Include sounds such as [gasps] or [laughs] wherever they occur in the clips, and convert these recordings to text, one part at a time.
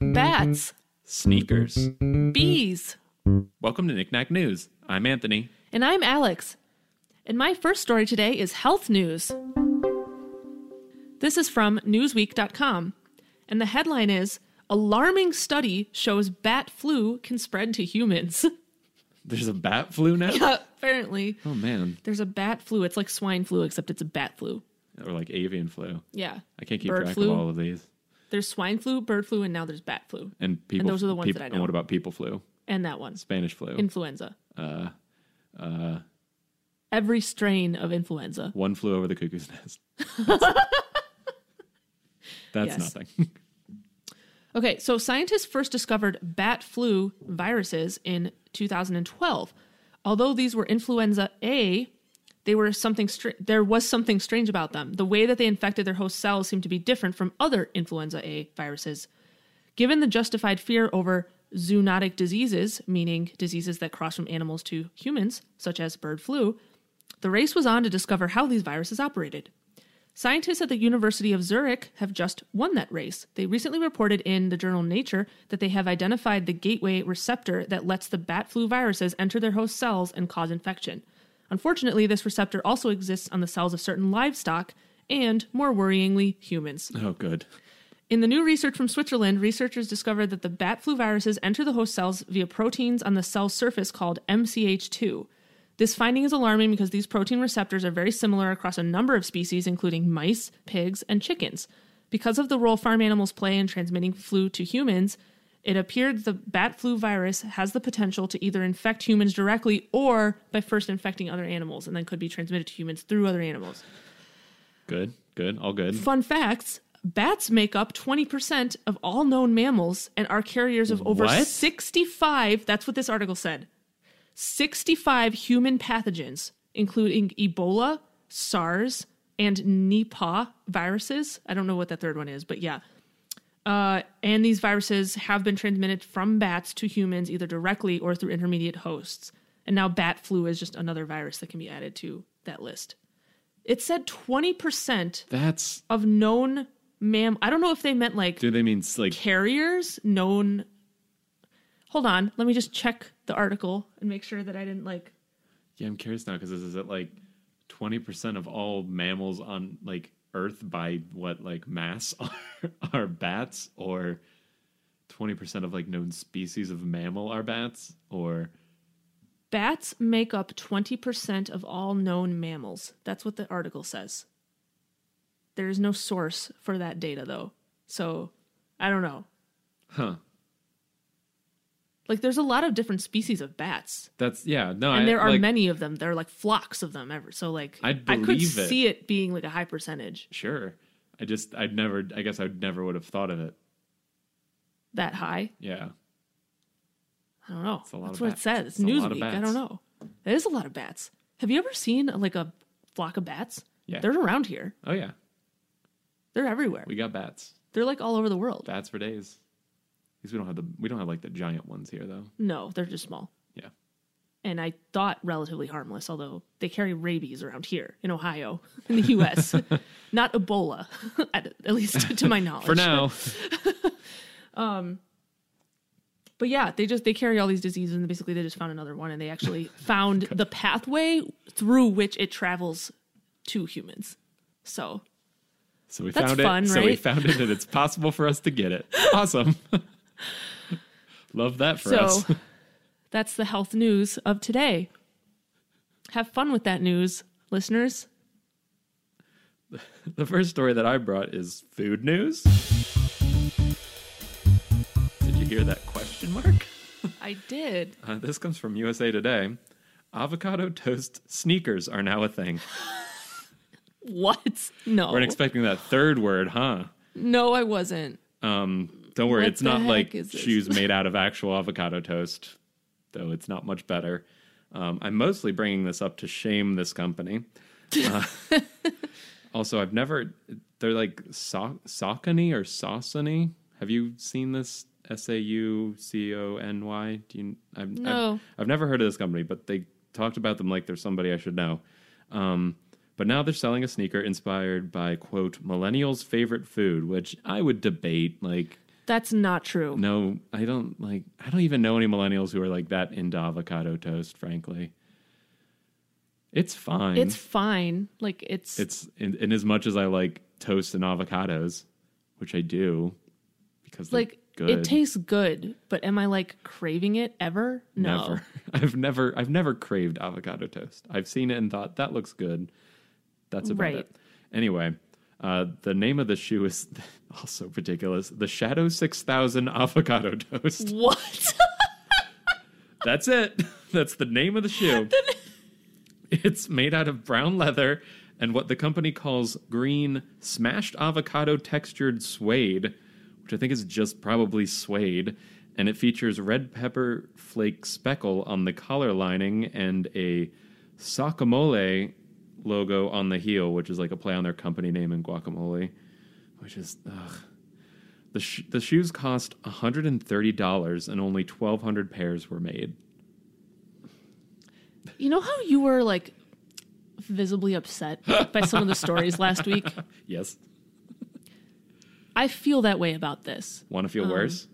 Bats, Sneakers. bees, Welcome to Knick-Knack News. I'm Anthony. and I'm Alex. And my first story today is health news. This is from Newsweek.com, and the headline is Alarming study shows bat flu can spread to humans. [laughs] There's a bat flu now? Apparently, Oh, man. there's a bat flu. It's like swine flu, except it's a bat flu. Or like avian flu. Yeah. I can't keep Bird track flu. of all of these. There's swine flu, bird flu, and now there's bat flu. And people. those are the ones that I And know. what about people flu? And that one, Spanish flu. influenza. uh, uh, Every strain of influenza. one flew over the cuckoo's nest. [laughs] That's Yes. nothing. [laughs] Okay, so scientists first discovered bat flu viruses in 2012. Although these were influenza A, they were something str- there was something strange about them. The way that they infected their host cells seemed to be different from other influenza A viruses. Given the justified fear over zoonotic diseases, meaning diseases that cross from animals to humans, such as bird flu, the race was on to discover how these viruses operated. Scientists at the University of Zurich have just won that race. They recently reported in the journal Nature that they have identified the gateway receptor that lets the bat flu viruses enter their host cells and cause infection. Unfortunately, this receptor also exists on the cells of certain livestock and, more worryingly, humans. oh, good. In the new research from Switzerland, researchers discovered that the bat flu viruses enter the host cells via proteins on the cell surface called MHC2. This finding is alarming because these protein receptors are very similar across a number of species, including mice, pigs, and chickens. Because of the role farm animals play in transmitting flu to humans, it appeared the bat flu virus has the potential to either infect humans directly or by first infecting other animals and then could be transmitted to humans through other animals. Good. Good. All good. Fun facts bats make up 20% of all known mammals and are carriers of over What? 65, that's what this article said, 65 human pathogens, including Ebola, SARS, and Nipah viruses. I don't know what that third one is, but yeah. Uh, and these viruses have been transmitted from bats to humans either directly or through intermediate hosts. And now bat flu is just another virus that can be added to that list. It said 20% That's. of known mam I don't know if they meant like Do they mean like. carriers known Hold on, let me just check the article and make sure that I didn't like Yeah, I'm curious now because is it like 20% of all mammals on like Earth by what like mass [laughs] are, are bats or 20% of like known species of mammal are bats or bats make up 20% of all known mammals. That's what the article says. There is no source for that data though. So, I don't know. huh Like there's a lot of different species of bats. that's yeah no And I, there are like, many of them. There are like flocks of them ever. So like I'd I could it. see it being like a high percentage sure I just I'd never I guess I would never would have thought of it that high. yeah I don't know. a lot That's what bats. it says. It's It's a lot of Newsweek. I don't know. It is a lot of bats. Have you ever seen like a flock of bats? Yeah. They're around here. oh yeah They're everywhere. we got bats They're like all over the world. bats for days least we don't have the we don't have like the giant ones here though No, they're just small. yeah And I thought relatively harmless, although they carry rabies around here in Ohio, [laughs] in the US. [laughs] Not Ebola, [laughs] at, at least to my knowledge. for now um, But yeah, they just they carry all these diseases and basically they just found another one and they actually found the pathway through which it travels to humans. So So we That's found fun, it. So we found it, and it's possible for us to get it. Awesome. Love that for So us. [laughs] that's the health news of today. Have fun with that news, listeners. [laughs] The first story that I brought is food news. Did you hear that question mark? [laughs] I did. Uh, this comes from USA Today. Avocado toast sneakers are now a thing. What? No. We weren't expecting that third word, huh? no, I wasn't. Um, don't worry, What it's not like shoes made out of actual avocado toast, though it's not much better. Um, I'm mostly bringing this up to shame this company. Uh, [laughs] also, I've never, they're like so- Saucony or Saucony. Have you seen this? S A U C O N Y? Do you? I've, No. I've, I've never heard of this company, but they talked about them like they're somebody I should know. Um, but now they're selling a sneaker inspired by quote millennials' favorite food, which I would debate. Like, That's not true. no, I don't like. I don't even know any millennials who are like that into avocado toast. Frankly, it's fine. It's fine. Like it's it's in, in as much as I like toast and avocados, which I do, because like good. it tastes good, but am I like craving it ever? No. Never. [laughs] I've never I've never craved avocado toast. I've seen it and thought that looks good. That's about Right. it. Anyway, uh, the name of the shoe is [laughs] also ridiculous. The Shadow Six Thousand Avocado Toast. [laughs] What? [laughs] That's it. That's the name of the shoe. it's made out of brown leather and what the company calls green smashed avocado textured suede, which I think is just probably suede. And it features red pepper flake speckle on the collar lining and a Saucamole logo on the heel, which is like a play on their company name in guacamole, which is ugh. The, sh- the shoes cost $130 and only 1,200 pairs were made. you know how you were like visibly upset by some of the stories [laughs] last week? Yes. I feel that way about this. Want to feel Um, worse?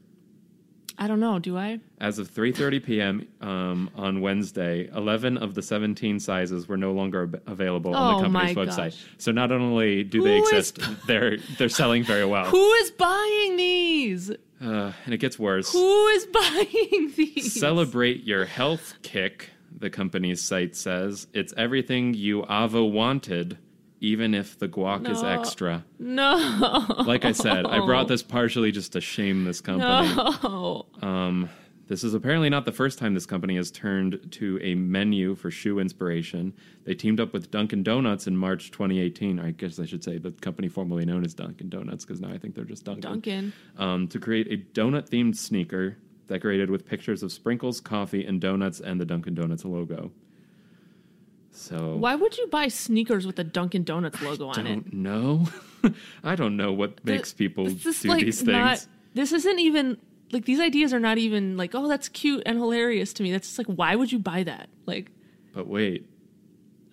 I don't know, do I? As of 3:30 p.m. Um, on Wednesday, 11 of the 17 sizes were no longer ab- available on Oh the company's my website. gosh. So not only do they Who is- exist, they're they're selling very well. Who is buying these? Uh, and it gets worse. Who is buying [laughs] these? Celebrate your health kick, the company's site says. It's everything you Avo wanted, even if the guac is extra. No. Like I said, I brought this partially just to shame this company. No. Um, this is apparently not the first time this company has turned to a menu for shoe inspiration. They teamed up with Dunkin' Donuts in March 2018. I guess I should say the company formerly known as Dunkin' Donuts, because now I think they're just Dunkin'. Duncan. Um, to create a donut themed sneaker decorated with pictures of sprinkles, coffee, and donuts, and the Dunkin' Donuts logo. So Why would you buy sneakers with the Dunkin' Donuts logo on it? don't know. [laughs] I don't know what makes people do like these things. not. This isn't even like these ideas are not even like oh that's cute and hilarious to me. That's just like why would you buy that? Like But wait,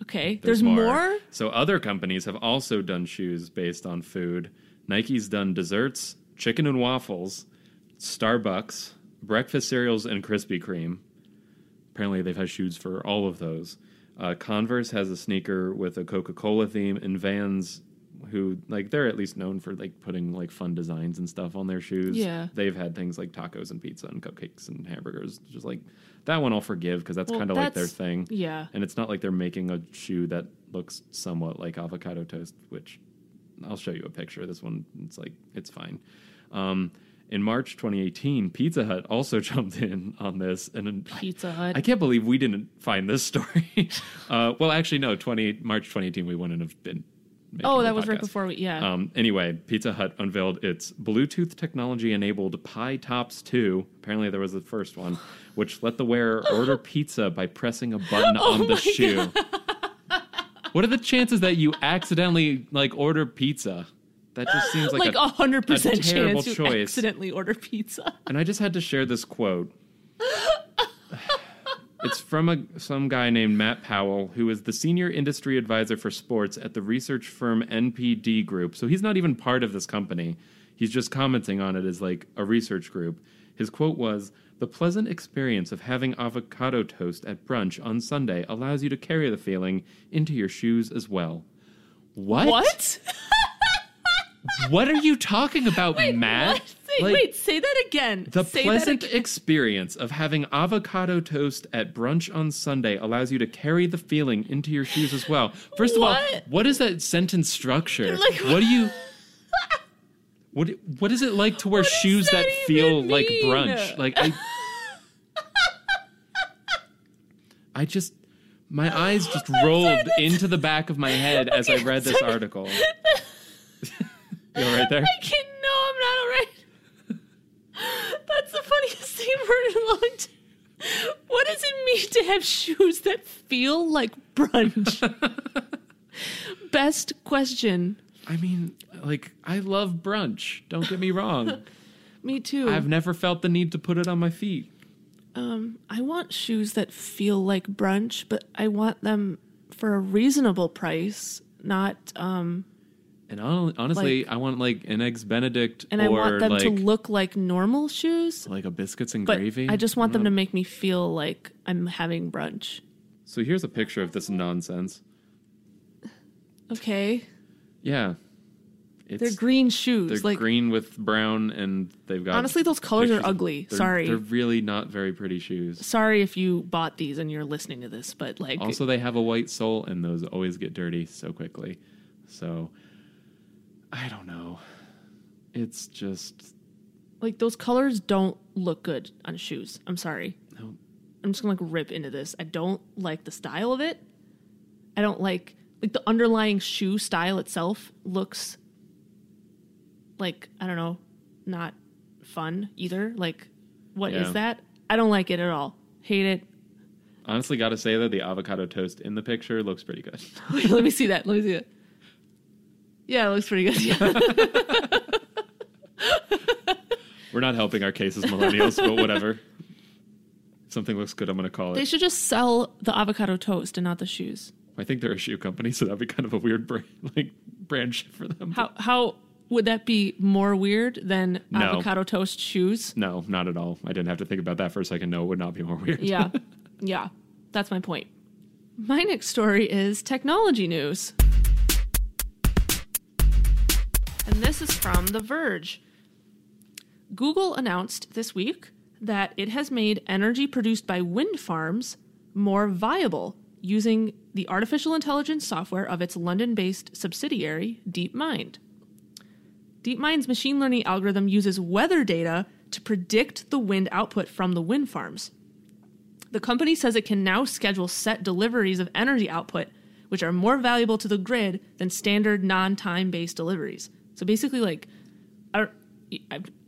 okay, there's, more. So other companies have also done shoes based on food. Nike's done desserts, chicken and waffles, Starbucks, breakfast cereals, and Krispy Kreme. Apparently, they've had shoes for all of those. Uh, Converse has a sneaker with a Coca Cola theme, and Vans, who like they're at least known for like putting like fun designs and stuff on their shoes. Yeah. they've had things like tacos and pizza and cupcakes and hamburgers. Just like that one, I'll forgive because that's Well, kind of like their thing. Yeah. And it's not like they're making a shoe that looks somewhat like avocado toast, which I'll show you a picture. This one, it's like, it's fine. Um, in March 2018, Pizza Hut also [laughs] jumped in on this. And Pizza Hut. I can't believe we didn't find this story. [laughs] uh, well, actually, no, 20, March 2018, we wouldn't have been. oh, that was right before we. Yeah. Um, anyway, Pizza Hut unveiled its Bluetooth technology enabled Pie Tops 2. Apparently, there was the first one, [gasps] which let the wearer order pizza by pressing a button [laughs] Oh on the shoe. what are the chances that you accidentally like order pizza? That just seems like, like a, hundred percent terrible chance you choice. accidentally order pizza. and I just had to share this quote. [laughs] It's from a, some guy named Matt Powell, who is the senior industry advisor for sports at the research firm NPD Group. So he's not even part of this company. He's just commenting on it as like a research group. His quote was The pleasant experience of having avocado toast at brunch on Sunday allows you to carry the feeling into your shoes as well. What? What? [laughs] What are you talking about, Matt? What? Say, Like- wait, say that again. the say pleasant again. experience of having avocado toast at brunch on Sunday allows you to carry the feeling into your shoes as well. First of all, What? what is that sentence structure? Like- what do you [laughs] what what is it like to wear does shoes that, that feel even like brunch? Like I [laughs] I just my eyes just rolled into the back of my head as I read this [laughs] article. You all right there? [laughs] I can't. No, I'm not alright. That's the funniest thing I've heard in a long time. What does it mean to have shoes that feel like brunch? [laughs] Best question. I mean, like I love brunch. Don't get me wrong. [laughs] Me too. I've never felt the need to put it on my feet. Um, I want shoes that feel like brunch, but I want them for a reasonable price, not um And hon- honestly, I want like an eggs Benedict and or I want them like to look like normal shoes, like a biscuits and but gravy. I just want them to make me feel like I'm having brunch. So here's a picture of this nonsense. Okay. Yeah, it's They're green shoes. they're like green with brown, and they've got honestly those colors are pictures- ugly. they're- Sorry. they're really not very pretty shoes. Sorry if you bought these and you're listening to this, but like Also, they have a white sole, and those always get dirty so quickly. So, I don't know. It's just like those colors don't look good on shoes. I'm sorry. no. I'm just gonna like rip into this. I don't like the style of it. I don't like like the underlying shoe style itself looks like I don't know, not fun either. Like what is Yeah. that? I don't like it at all. Hate it. Honestly, got to say that the avocado toast in the picture looks pretty good. Wait, [laughs] let me see that. Let me see it. Yeah, it looks pretty good. Yeah. [laughs] We're not helping our cases, millennials, but whatever. If something looks good, I'm going to call it. they should just sell the avocado toast and not the shoes. I think they're a shoe company, so that'd be kind of a weird brand, like brand shift for them. How how would that be more weird than No. avocado toast shoes? No, not at all. I didn't have to think about that for a second. No, it would not be more weird. Yeah. [laughs] yeah. That's my point. My next story is technology news. This is from The Verge. Google announced this week that it has made energy produced by wind farms more viable using the artificial intelligence software of its London based subsidiary, DeepMind. DeepMind's machine learning algorithm uses weather data to predict the wind output from the wind farms. The company says it can now schedule set deliveries of energy output, which are more valuable to the grid than standard non time based deliveries. So basically, like, I-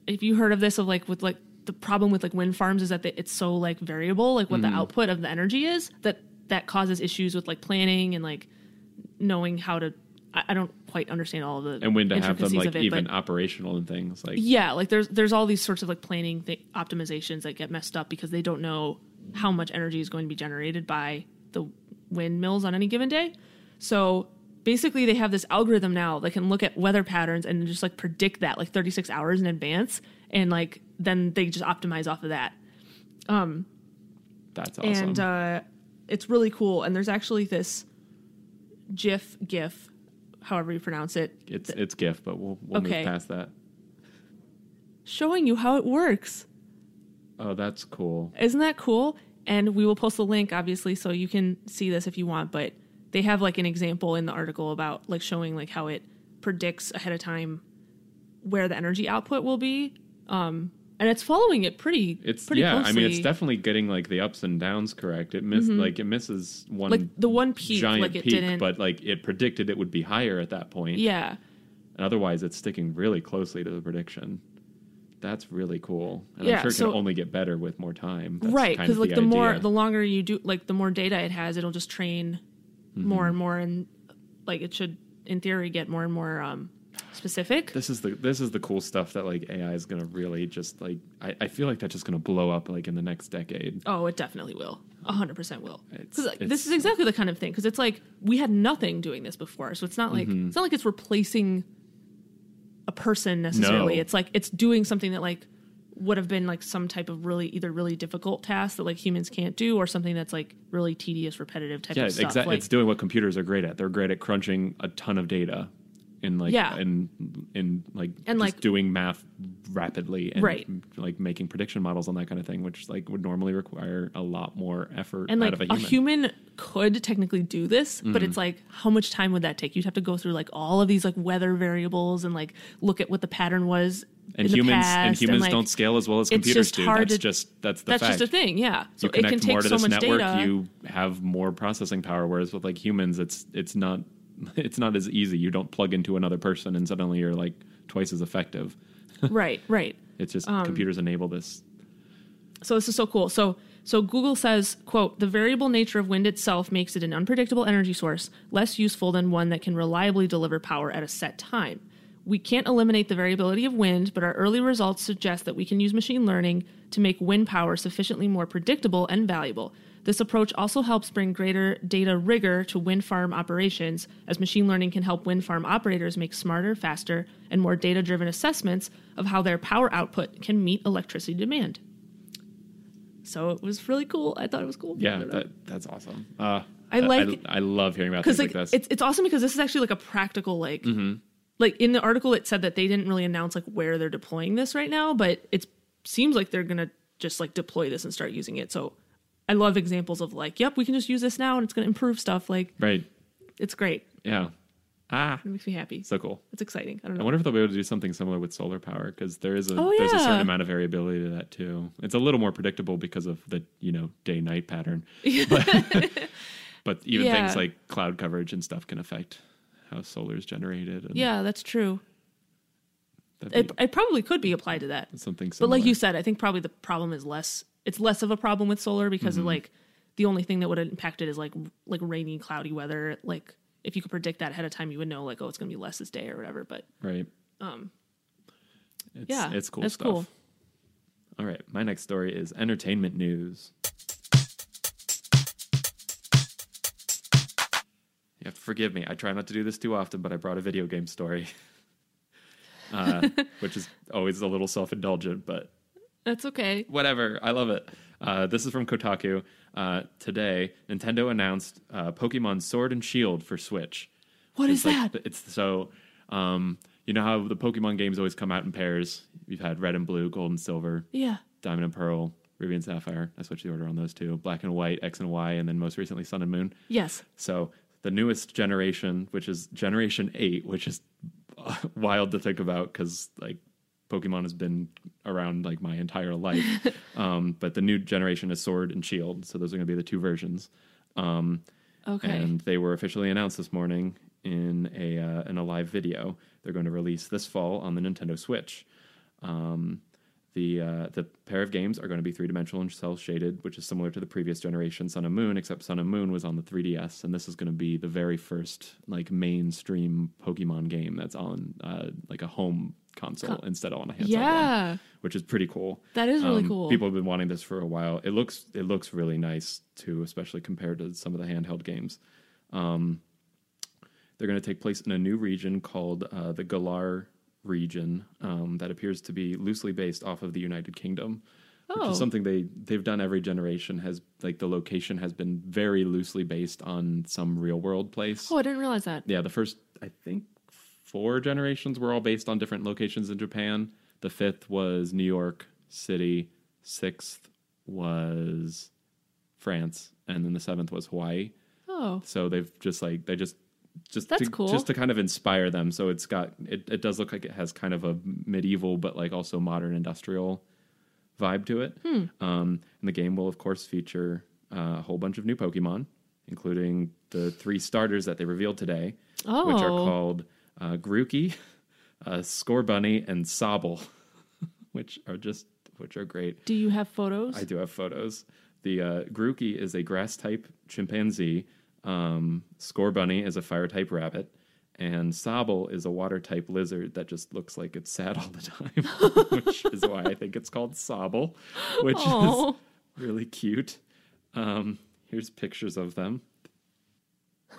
if you heard of this, of like with like the problem with like wind farms is that it's so like variable, like what the mm. output of the energy is, that that causes issues with like planning and like knowing how to. I, I don't quite understand all of the And when to have them like it, even operational and things like yeah, like there's there's all these sorts of like planning th- optimizations that get messed up because they don't know how much energy is going to be generated by the windmills on any given day. So basically, they have this algorithm now that can look at weather patterns and just like predict that like 36 hours in advance, and like then they just optimize off of that. um that's awesome. And uh, it's really cool. And there's actually this GIF, GIF, however you pronounce it, it's it's GIF, but we'll we'll Okay. move past that. showing you how it works. Oh, that's cool. Isn't that cool? And we will post the link, obviously, so you can see this if you want. But they have like an example in the article about like showing like how it predicts ahead of time where the energy output will be. Um, and it's following it pretty. It's pretty yeah. Closely. Mm-hmm. I mean, it's definitely getting like the ups and downs correct. It miss like it misses one like the one peak, giant like it peak, didn't. but like it predicted it would be higher at that point. yeah, And otherwise, it's sticking really closely to the prediction. That's really cool. And Yeah, I'm sure it so- can only get better with more time. That's right. Because like the, more, the longer you do, like the more data it has, it'll just train Mm-hmm. more and more, and like it should, in theory, get more and more um, specific. this is the this is the cool stuff that like AI is gonna really just like I, I feel like that's just gonna blow up like in the next decade. Oh, it definitely will. A hundred percent will. Because like, this is exactly the kind of thing. Because it's like we had nothing doing this before, so it's not like Mm-hmm. it's not like it's replacing a person necessarily. No. It's like it's doing something that like would have been like some type of really either really difficult task that like humans can't do, or something that's like really tedious, repetitive type Yeah, of stuff. Yeah, exactly. Like, it's doing what computers are great at. They're great at crunching a ton of data, in like Yeah. in in like And, like- doing math rapidly and Right. like making prediction models on that kind of thing, which like would normally require a lot more effort and out like of a a human. human could technically do this, but Mm-hmm. it's like how much time would that take? You'd have to go through like all of these like weather variables and like look at what the pattern was. And humans past, and humans like, don't scale as well as computers do. That's to- just that's the That's fact. just a thing, yeah. So you it can take more to so this much network, data. you have more processing power. Whereas with like humans, it's it's not [laughs] it's not as easy. You don't plug into another person and suddenly you're like twice as effective. [laughs] right, right. It's just Um, computers enable this. So this is so cool. So so Google says, quote, the variable nature of wind itself makes it an unpredictable energy source, less useful than one that can reliably deliver power at a set time. We can't eliminate the variability of wind, but our early results suggest that we can use machine learning to make wind power sufficiently more predictable and valuable. This approach also helps bring greater data rigor to wind farm operations, as machine learning can help wind farm operators make smarter, faster, and more data driven assessments of how their power output can meet electricity demand. So it was really cool. I thought it was cool. Yeah, that, that's awesome. Uh, I like- I, love hearing about things like, like, this. it's it's awesome because this is actually like a practical like like in the article it said that they didn't really announce like where they're deploying this right now, but it seems like they're gonna just like deploy this and start using it. So I love examples of like, yep, we can just use this now and it's gonna improve stuff. Like right. it's great. Yeah. Ah, It makes me happy. so cool. It's exciting. I don't I know. wonder if they'll be able to do something similar with solar power because there is a Oh, there's a certain amount of variability to that too. It's a little more predictable because of the you know day night pattern, [laughs] but, [laughs] but even Yeah. things like cloud coverage and stuff can affect how solar is generated. And Yeah, that's true. It, it probably could be applied to that. something But like you said, I think probably the problem is less. It's less of a problem with solar because Mm-hmm. of like the only thing that would impact it is like like rainy, cloudy weather. Like if you could predict that ahead of time, you would know like oh it's gonna be less this day or whatever. But right? um, It's, yeah, it's cool That's stuff. cool. All right, my next story is entertainment news. Forgive me. I try not to do this too often, but I brought a video game story, [laughs] uh, [laughs] which is always a little self indulgent, but That's okay. whatever. I love it. Uh, this is from Kotaku. Uh, today, Nintendo announced uh, Pokemon Sword and Shield for Switch. What is It's like- that? It's so, um, you know how the Pokemon games always come out in pairs. You've had Red and Blue, Gold and Silver, Yeah. Diamond and Pearl, Ruby and Sapphire. I switched the order on those two. Black and White, X and Y, and then most recently Sun and Moon. Yes. So the newest generation, which is Generation Eight, which is [laughs] wild to think about because like Pokemon has been around like my entire life. [laughs] um, but the new generation is Sword and Shield, so those are going to be the two versions. Um, Okay. and they were officially announced this morning in a uh, in a live video. They're going to release this fall on the Nintendo Switch. Um, the uh, the pair of games are going to be three dimensional and cel shaded, which is similar to the previous generation Sun and Moon, except Sun and Moon was on the 3DS, and this is going to be the very first like mainstream Pokemon game that's on uh, like a home console instead of on a handheld one, yeah. which is pretty cool. That is really Um, cool. People have been wanting this for a while. It looks it looks really nice too, especially compared to some of the handheld games. Um, they're going to take place in a new region called uh, the Galar region um, that appears to be loosely based off of the United Kingdom, which Oh. is something they they've done every generation. Has like the location has been very loosely based on some real world place. Oh, I didn't realize that. Yeah, the first I think four generations were all based on different locations in Japan. The fifth was New York City. Sixth was France, and then the seventh was Hawaii. Oh. So they've just like they just just That's to, cool. just to kind of inspire them. So it's got it, it does look like it has kind of a medieval but like also modern industrial vibe to it. Hmm. Um, and the game will of course feature uh, a whole bunch of new Pokemon, including the three starters that they revealed today, Oh. which are called uh, Grookey, [laughs] uh, Scorbunny, and Sobble, [laughs] which are just which are great. Do you have photos? I do have photos. The uh, Grookey is a grass type chimpanzee. Um, Scorbunny is a fire type rabbit. And Sobble is a water type lizard that just looks like it's sad all the time, [laughs] which is why I think it's called Sobble, which Oh. is really cute. Um, here's pictures of them. [laughs]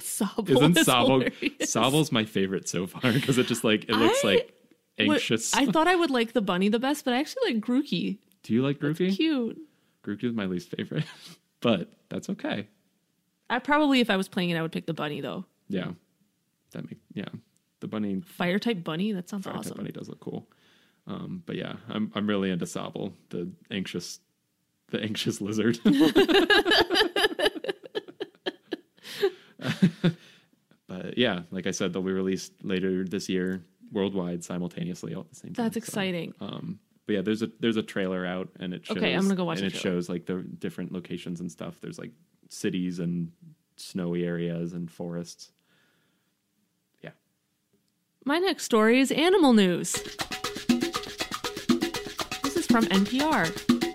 Sobble Isn't is Sobble hilarious. Sobble's my favorite so far because it just like it looks I like What- anxious. I thought I would like the bunny the best, but I actually like Grookey. Do you like Grookey? Cute. Grookey is my least favorite, [laughs] but that's okay. I probably, if I was playing it, I would pick the bunny though. Yeah, that make yeah. The bunny Fire type bunny. That sounds fire type awesome. bunny does look cool. Um, but yeah, I'm I'm really into Sobble, the anxious, the anxious lizard. [laughs] but yeah, like I said, they'll be released later this year worldwide simultaneously all at the same time. That's so, exciting. um, but yeah, there's a there's a trailer out and it shows Okay, I'm gonna go watch and it trailer. shows like the different locations and stuff. There's like cities and snowy areas and forests. Yeah. My next story is animal news. This is from NPR.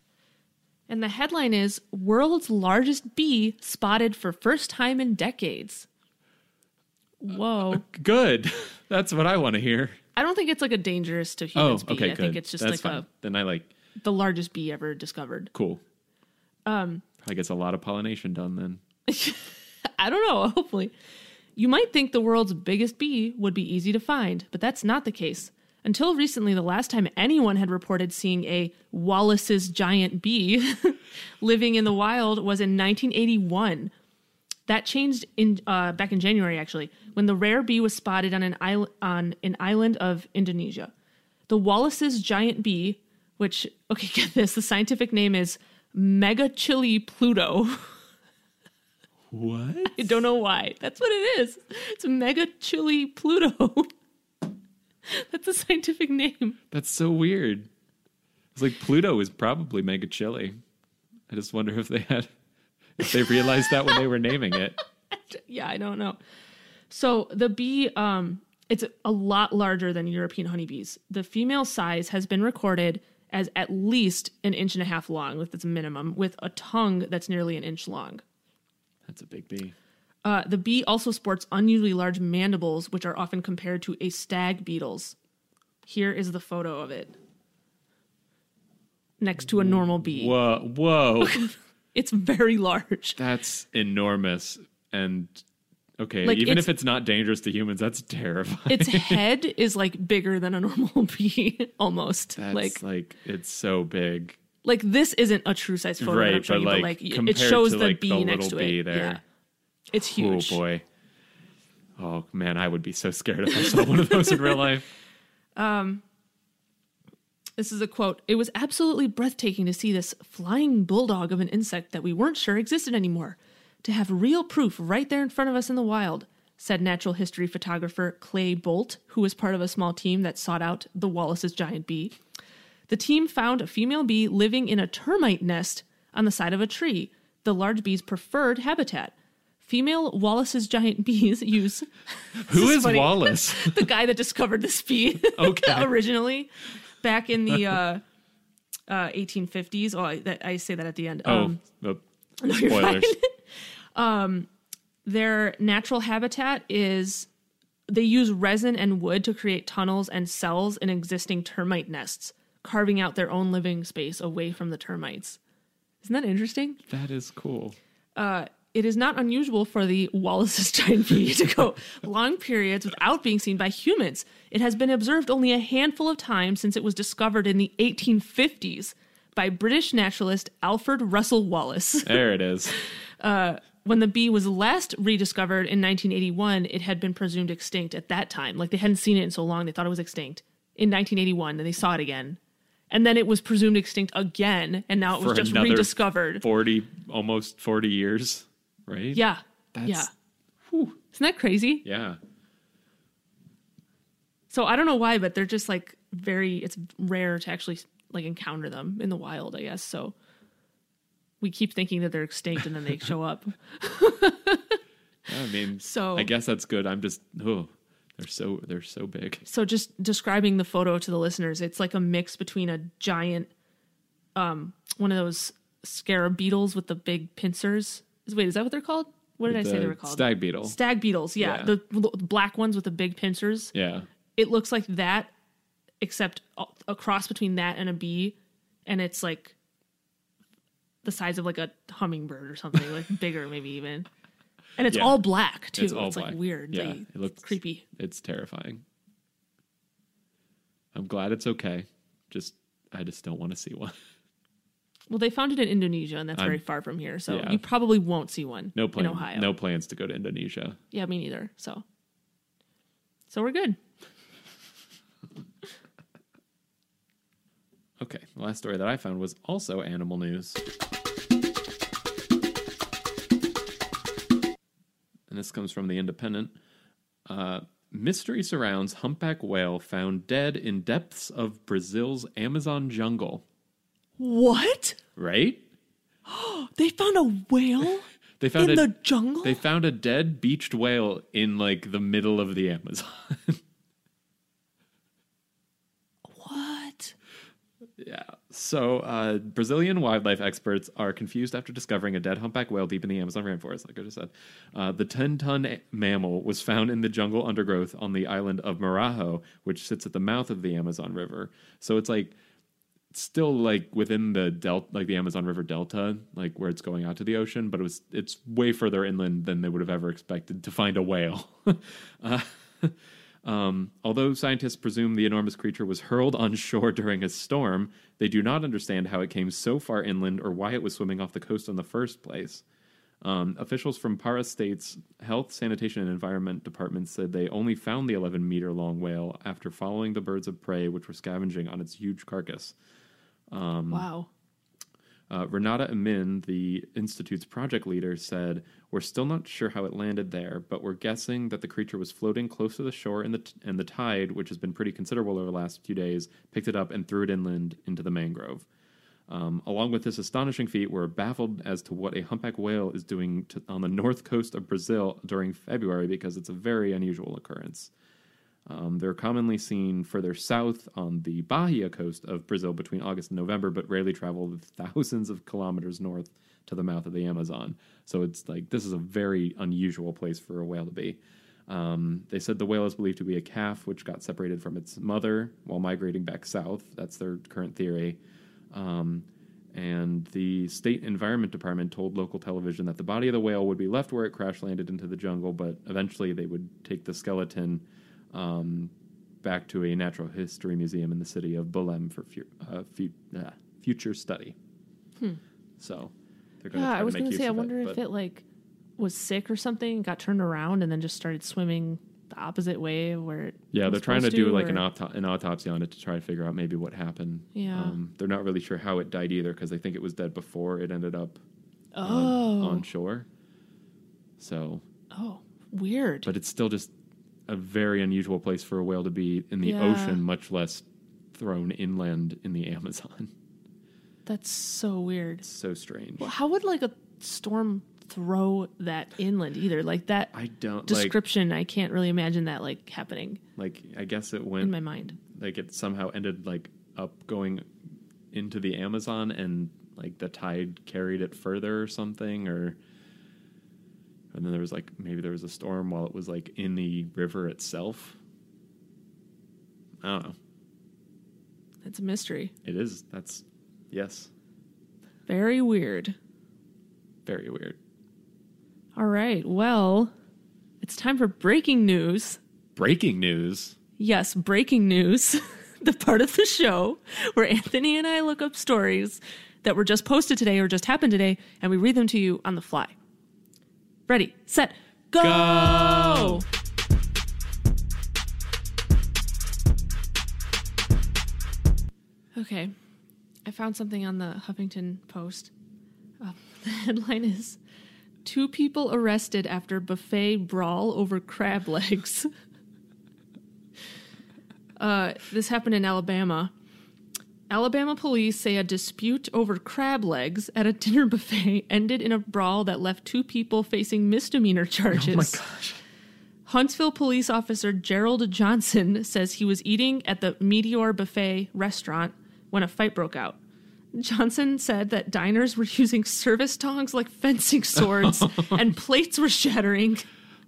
And the headline is World's Largest Bee Spotted for First Time in Decades. Uh, Whoa. Uh, good. [laughs] That's what I want to hear. I don't think it's like a dangerous to Oh, humans bee. okay, I good. think it's just That's like fine. Then I like the largest bee ever discovered. cool. Um, probably gets a lot of pollination done then. [laughs] I don't know, [laughs] hopefully. You might think the world's biggest bee would be easy to find, but that's not the case. Until recently, the last time anyone had reported seeing a Wallace's giant bee [laughs] living in the wild was in 1981. That changed in uh, back in January, actually, when the rare bee was spotted on an island on an island of Indonesia. The Wallace's giant bee, which okay, [laughs] get this, the scientific name is Megachile Pluto. What? [laughs] I don't know why. That's what it is. It's Mega Chili Pluto. [laughs] That's a scientific name. That's so weird. It's like Pluto is probably mega chilly. I just wonder if they had if they realized that when they were naming it. [laughs] Yeah, I don't know. So the bee, um, it's a lot larger than European honeybees. The female size has been recorded as at least an inch and a half long, with its minimum, with a tongue that's nearly an inch long. That's a big bee. Uh, the bee also sports unusually large mandibles, which are often compared to a stag beetle's. Here is the photo of it next to a normal bee. Whoa, whoa. [laughs] It's very large. That's enormous. And okay, Like, even if it's not dangerous to humans, that's terrifying. Its [laughs] head is like bigger than a normal [laughs] bee, almost. That's like, like, it's so big. like this isn't a true size photo Right, showing but, you, but like, like it shows the like, bee the next to it. there. Yeah, it's huge. Oh boy. Oh man, I would be so scared if I saw one of those in real life. [laughs] Um, This is a quote. It was absolutely breathtaking to see this flying bulldog of an insect that we weren't sure existed anymore. To have real proof right there in front of us in the wild, said natural history photographer Clay Bolt, who was part of a small team that sought out the Wallace's giant bee. The team found a female bee living in a termite nest on the side of a tree, the large bee's preferred habitat. Female Wallace's giant [laughs] bees use Who is is. Wallace? [laughs] the guy that discovered this bee [laughs] Okay. originally back in the uh, [laughs] uh, 1850s. Oh, I, that, I say that at the end. Oh, Um, oh, [laughs] no, spoilers. fine. [laughs] their natural habitat is they use resin and wood to create tunnels and cells in existing termite nests, carving out their own living space away from the termites. Isn't that interesting? That is cool. It is not unusual for the Wallace's [laughs] giant bee to go [laughs] long periods without being seen by humans. It has been observed only a handful of times since it was discovered in the 1850s by British naturalist Alfred Russel Wallace. [laughs] There it is. Uh, when the bee was last rediscovered in 1981, it had been presumed extinct at that time. Like they hadn't seen it in so long, they thought it was extinct. In 1981, and they saw it again. And then it was presumed extinct again, and now it was For just rediscovered. 40, almost 40 years, right? Yeah. That's- yeah. Isn't that crazy? Yeah. So I don't know why, but they're just like very. It's rare to actually like encounter them in the wild. I guess so. We keep thinking that they're extinct, and then they show up. [laughs] I mean, So- I guess that's good. I'm just, oh, they're so, they're so big. So just describing the photo to the listeners, it's like a mix between a giant, um, one of those scarab beetles with the big pincers. Wait, is that what they're called? What did I say they were called? Stag beetle. Stag beetles. Yeah, Yeah. The, the black ones with the big pincers. yeah. It looks like that, except a, cross between that and a bee, and it's like the size of like a hummingbird or something, like [laughs] bigger maybe even. And it's Yeah. all black too. It's It's, all like weird. Yeah, it looks- creepy. It's terrifying. I'm glad it's okay. Just, I just don't want to see one. Well, they found it in Indonesia, and that's I'm- very far from here, so yeah. you probably won't see one No in Ohio. no plans to go to Indonesia. Yeah, me neither. So, so we're good. [laughs] Okay, the last story that I found was also animal news. And this comes from The Independent. Uh, mystery surrounds humpback whale found dead in depths of Brazil's Amazon jungle. What? Right? [gasps] They found a whale They found in a the jungle? they found a dead beached whale in like the middle of the Amazon. [laughs] what? yeah. So, uh, Brazilian wildlife experts are confused after discovering a dead humpback whale deep in the Amazon rainforest, like I just said. Uh, the 10 ton mammal was found in the jungle undergrowth on the island of Marajo, which sits at the mouth of the Amazon River. So, it's like still like within the delta like the amazon river delta like where it's going out to the ocean but it was it's way further inland than they would have ever expected to find a whale [laughs] uh, um, although scientists presume the enormous creature was hurled on shore during a storm they do not understand how it came so far inland or why it was swimming off the coast in the first place um, officials from Para State's Health, Sanitation, and Environment Department said they only found the 11 meter long whale after following the birds of prey, which were scavenging on its huge carcass. Um, wow. Uh, Renata Emin, the Institute's project leader, said, We're still not sure how it landed there, but we're guessing that the creature was floating close to the shore and the, t- and the tide, which has been pretty considerable over the last few days, picked it up and threw it inland into the mangrove. Um, along with this astonishing feat, we're baffled as to what a humpback whale is doing to, on the north coast of Brazil during February because it's a very unusual occurrence. Um, they're commonly seen further south on the Bahia coast of Brazil between August and November, but rarely travel thousands of kilometers north to the mouth of the Amazon. So it's like this is a very unusual place for a whale to be. Um, they said the whale is believed to be a calf which got separated from its mother while migrating back south. That's their current theory. Um, and the state environment department told local television that the body of the whale would be left where it crash landed into the jungle, but eventually they would take the skeleton um, back to a natural history museum in the city of Belém for fu- uh, fu- uh, future study. Hmm. So they're going to. Yeah, I was going to say, I wonder it, if it like was sick or something, got turned around, and then just started swimming the opposite way where it. Yeah, they're trying to, to do like an, auto- an autopsy on it to try to figure out maybe what happened. Yeah, um, they're not really sure how it died either because they think it was dead before it ended up oh. on, on shore. So. Oh, weird. But it's still just a very unusual place for a whale to be in the Yeah. ocean, much less thrown inland in the [laughs] Amazon. That's so weird. So strange. Well, how would like a storm throw that inland either? Like that I don't description, I can't really imagine that like happening like. Like I guess it went in my mind. like it somehow ended like up going into the Amazon and like the tide carried it further or something or and then there was like maybe there was a storm while it was like in the river itself. I don't know. It's a mystery. It is. That's yes. Very weird. Very weird. All right. Well, it's time for breaking news. Breaking news. Yes, breaking news. [laughs] the part of the show where Anthony and I look up stories that were just posted today or just happened today and we read them to you on the fly. Ready, set, go! Go! Okay, I found something on the Huffington Post. Uh, [laughs] the headline is Two people arrested after buffet brawl over crab legs. [laughs] uh, this happened in Alabama. Alabama police say a dispute over crab legs at a [laughs] dinner buffet ended in a brawl that left two people facing misdemeanor charges. [laughs] Oh my gosh. Huntsville police officer Gerald Johnson says he was eating at the Meteor Buffet restaurant when a fight broke out. Johnson said that diners were [laughs] using service tongs like fencing swords and plates were shattering.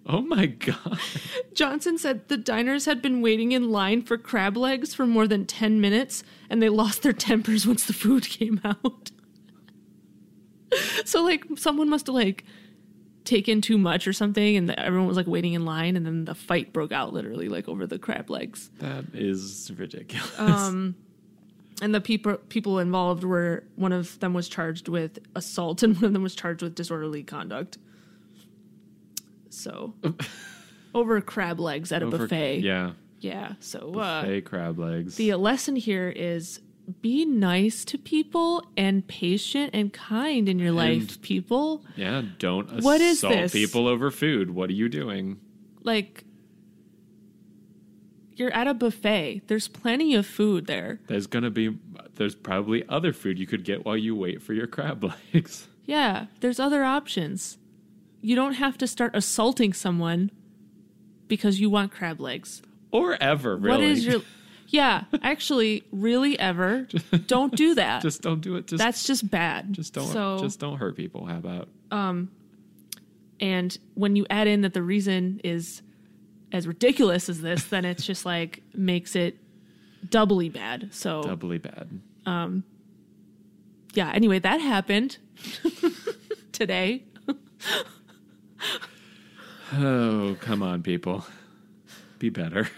Oh my god. Johnson said the diners had been waiting in line for crab legs for more than 10 minutes and they lost their tempers once the food came out. so like someone must have like taken too much or something and everyone was like waiting in line and then the fight broke out literally like over the crab legs. That is ridiculous. Um and the people people involved were one of them was charged with assault and one of them was charged with disorderly conduct. So over crab legs at a Over- buffet. Yeah. Yeah. So uh, Buffet crab legs. the lesson here is be nice to people and patient and kind in your life, people. yeah, don't assault What is this? people over food. What are you doing? Like you're at a buffet. There's plenty of food there. There's gonna be there's probably other food you could get while you wait for your crab [laughs] legs. Yeah, there's other options. You don't have to start assaulting someone because you want crab legs. Or ever, really. What is your Yeah, actually, really ever. [laughs] Don't do that. Just don't do it. Just That's just bad. just don't So, just don't hurt people. How about Um and when you add in that the reason is as ridiculous as this, then it's just like makes it doubly bad. So doubly bad? Um yeah. Anyway, that happened [laughs] today. [laughs] Oh, come on, people. Be better.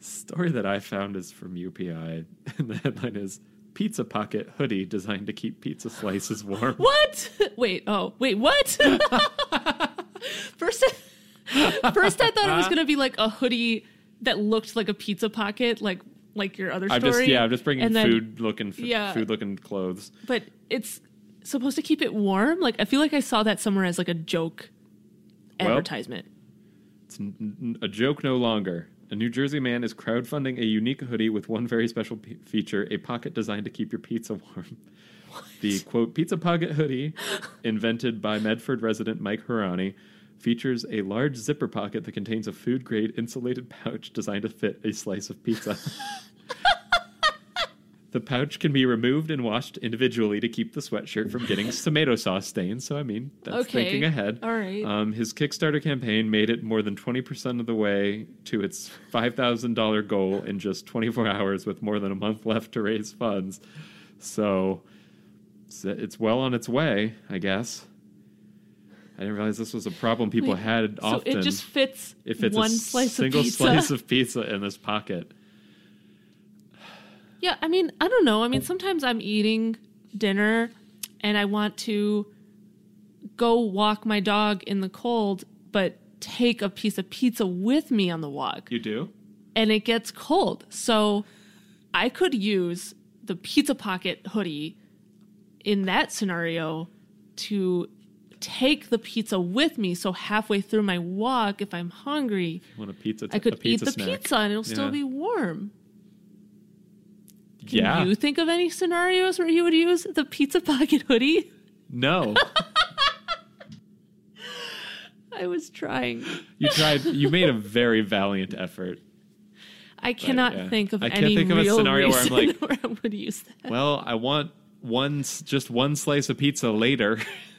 Story that I found is from UPI, and the headline is Pizza Pocket hoodie designed to keep pizza slices warm. What? Wait. Oh, wait. What? [laughs] first, first I thought it was uh-huh. gonna be like a hoodie that looked like a pizza pocket, like like your other story. I'm just yeah, I'm just bringing then- food looking Yeah. food looking clothes. But it's supposed to keep it warm. Like I feel like I saw that somewhere as like a joke Well- advertisement. It's n- a joke no longer. A New Jersey man is crowdfunding a unique hoodie with one very special p- feature: a pocket designed to keep your pizza [laughs] warm. The quote pizza pocket hoodie, [laughs] invented by Medford resident Mike Harani, features a large zipper pocket that contains a food grade insulated pouch designed to fit a slice of pizza. [laughs] the pouch can be removed and washed individually to keep the sweatshirt from getting [laughs] tomato sauce stains. So I mean, that's Okay. thinking ahead. All right. Um, his Kickstarter campaign made it more than 20% of the way to its $5,000 goal in just 24 hours with more than a month left to raise funds. So it's- it's well on its way, I guess. I didn't realize this was a problem people Wait, had so often. it just fits if it's one a slice single of pizza. slice of [laughs] pizza in this pocket. Yeah, I mean, I don't know. I mean, sometimes I'm eating dinner and I want to go walk my dog in the cold, but take a piece of pizza with me on the walk. You do? and it gets cold. So I could use the pizza pocket hoodie in that scenario to take the pizza with me. So halfway through my walk, if I'm hungry, Want a pizza? I could pizza eat the snack. pizza and it'll Yeah. still be warm. Can Yeah. you think of any scenarios where you would use the pizza pocket hoodie? No. [laughs] I was trying. You tried. You made a very valiant effort. I cannot yeah. think of I can't any think of a scenario where I'm like- [laughs] where I would use that. Well, I want one, just one slice of pizza later, [laughs]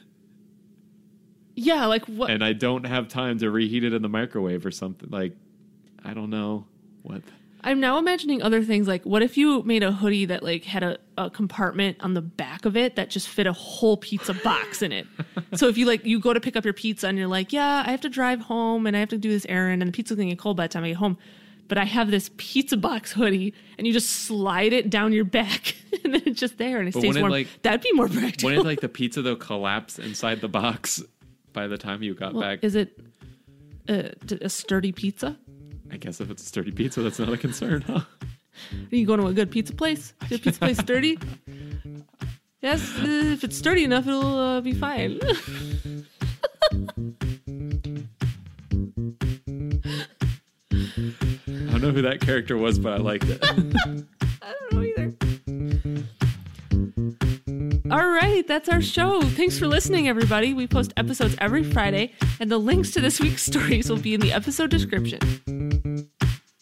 Yeah, like what? and I don't have time to reheat it in the microwave or something. Like, I don't know what. I'm now imagining other things like what if you made a hoodie that like had a, a compartment on the back of it that just fit a whole pizza box in it. so if you like you go to pick up your pizza and you're like, yeah, I have to drive home and I have to do this errand and the pizza's gonna get cold by the time I get home. But I have this pizza box hoodie and you just slide it down your back [laughs] and then it's just there and it But stays wouldn't, warm. like- That'd be more [laughs] practical. When did like the pizza though collapse inside the box by the time you got Well, back? Is it a, a sturdy pizza? I guess if it's a sturdy pizza, that's not a concern, huh? [laughs] Are you going to a good pizza place? [laughs] Good pizza place sturdy? Yes, uh, if it's sturdy enough, it'll uh, be fine. [laughs] I don't know who that character was, but I liked it. All right, that's our show. Thanks for listening, everybody. We post episodes every Friday, and the links to this week's [laughs] stories will be in the episode description.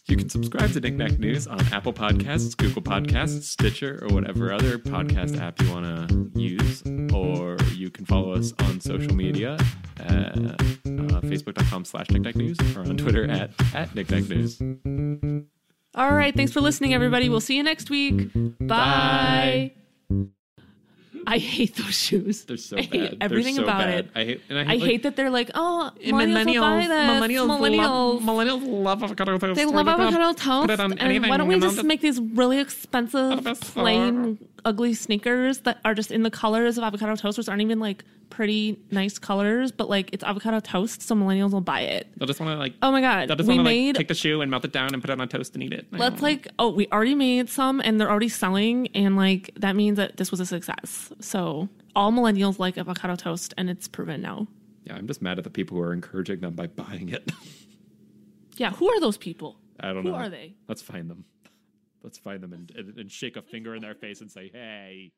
You can subscribe to Knickknack News on Apple Podcasts, Google Podcasts, Stitcher, or whatever other podcast app you want to use. Or you can follow us on social media at uh, facebook.com slash Knickknack News or on Twitter at, at Knickknack News. All right, thanks for listening, everybody. We'll see you next week. Bye. [laughs] I hate those shoes. They're so I bad. hate They're everything so about bad. it. I hate, and I hate, I like, hate that they're like, oh, millennials, will buy this. millennials, millennials. love, millennials love avocado toast. They love avocado toast. it on and anything, why don't we just make these really expensive, plain, ugly sneakers that are just in the colors of avocado toast, which aren't even like pretty nice colors, but like it's avocado toast, so millennials will buy it. They'll just want to like, Oh my god, they'll just we want to made. like take the shoe and melt it down and put it on toast and eat it. Let's like, oh, we already made some and they're already selling, and like that means that this was a success. So all millennials like avocado toast, and it's proven now. Yeah, I'm just mad at the people who are encouraging them by buying it. [laughs] Yeah, who are those people? I don't Who know. Who are they? Let's find them. Let's find them and, and, and shake a finger in their face and say, hey.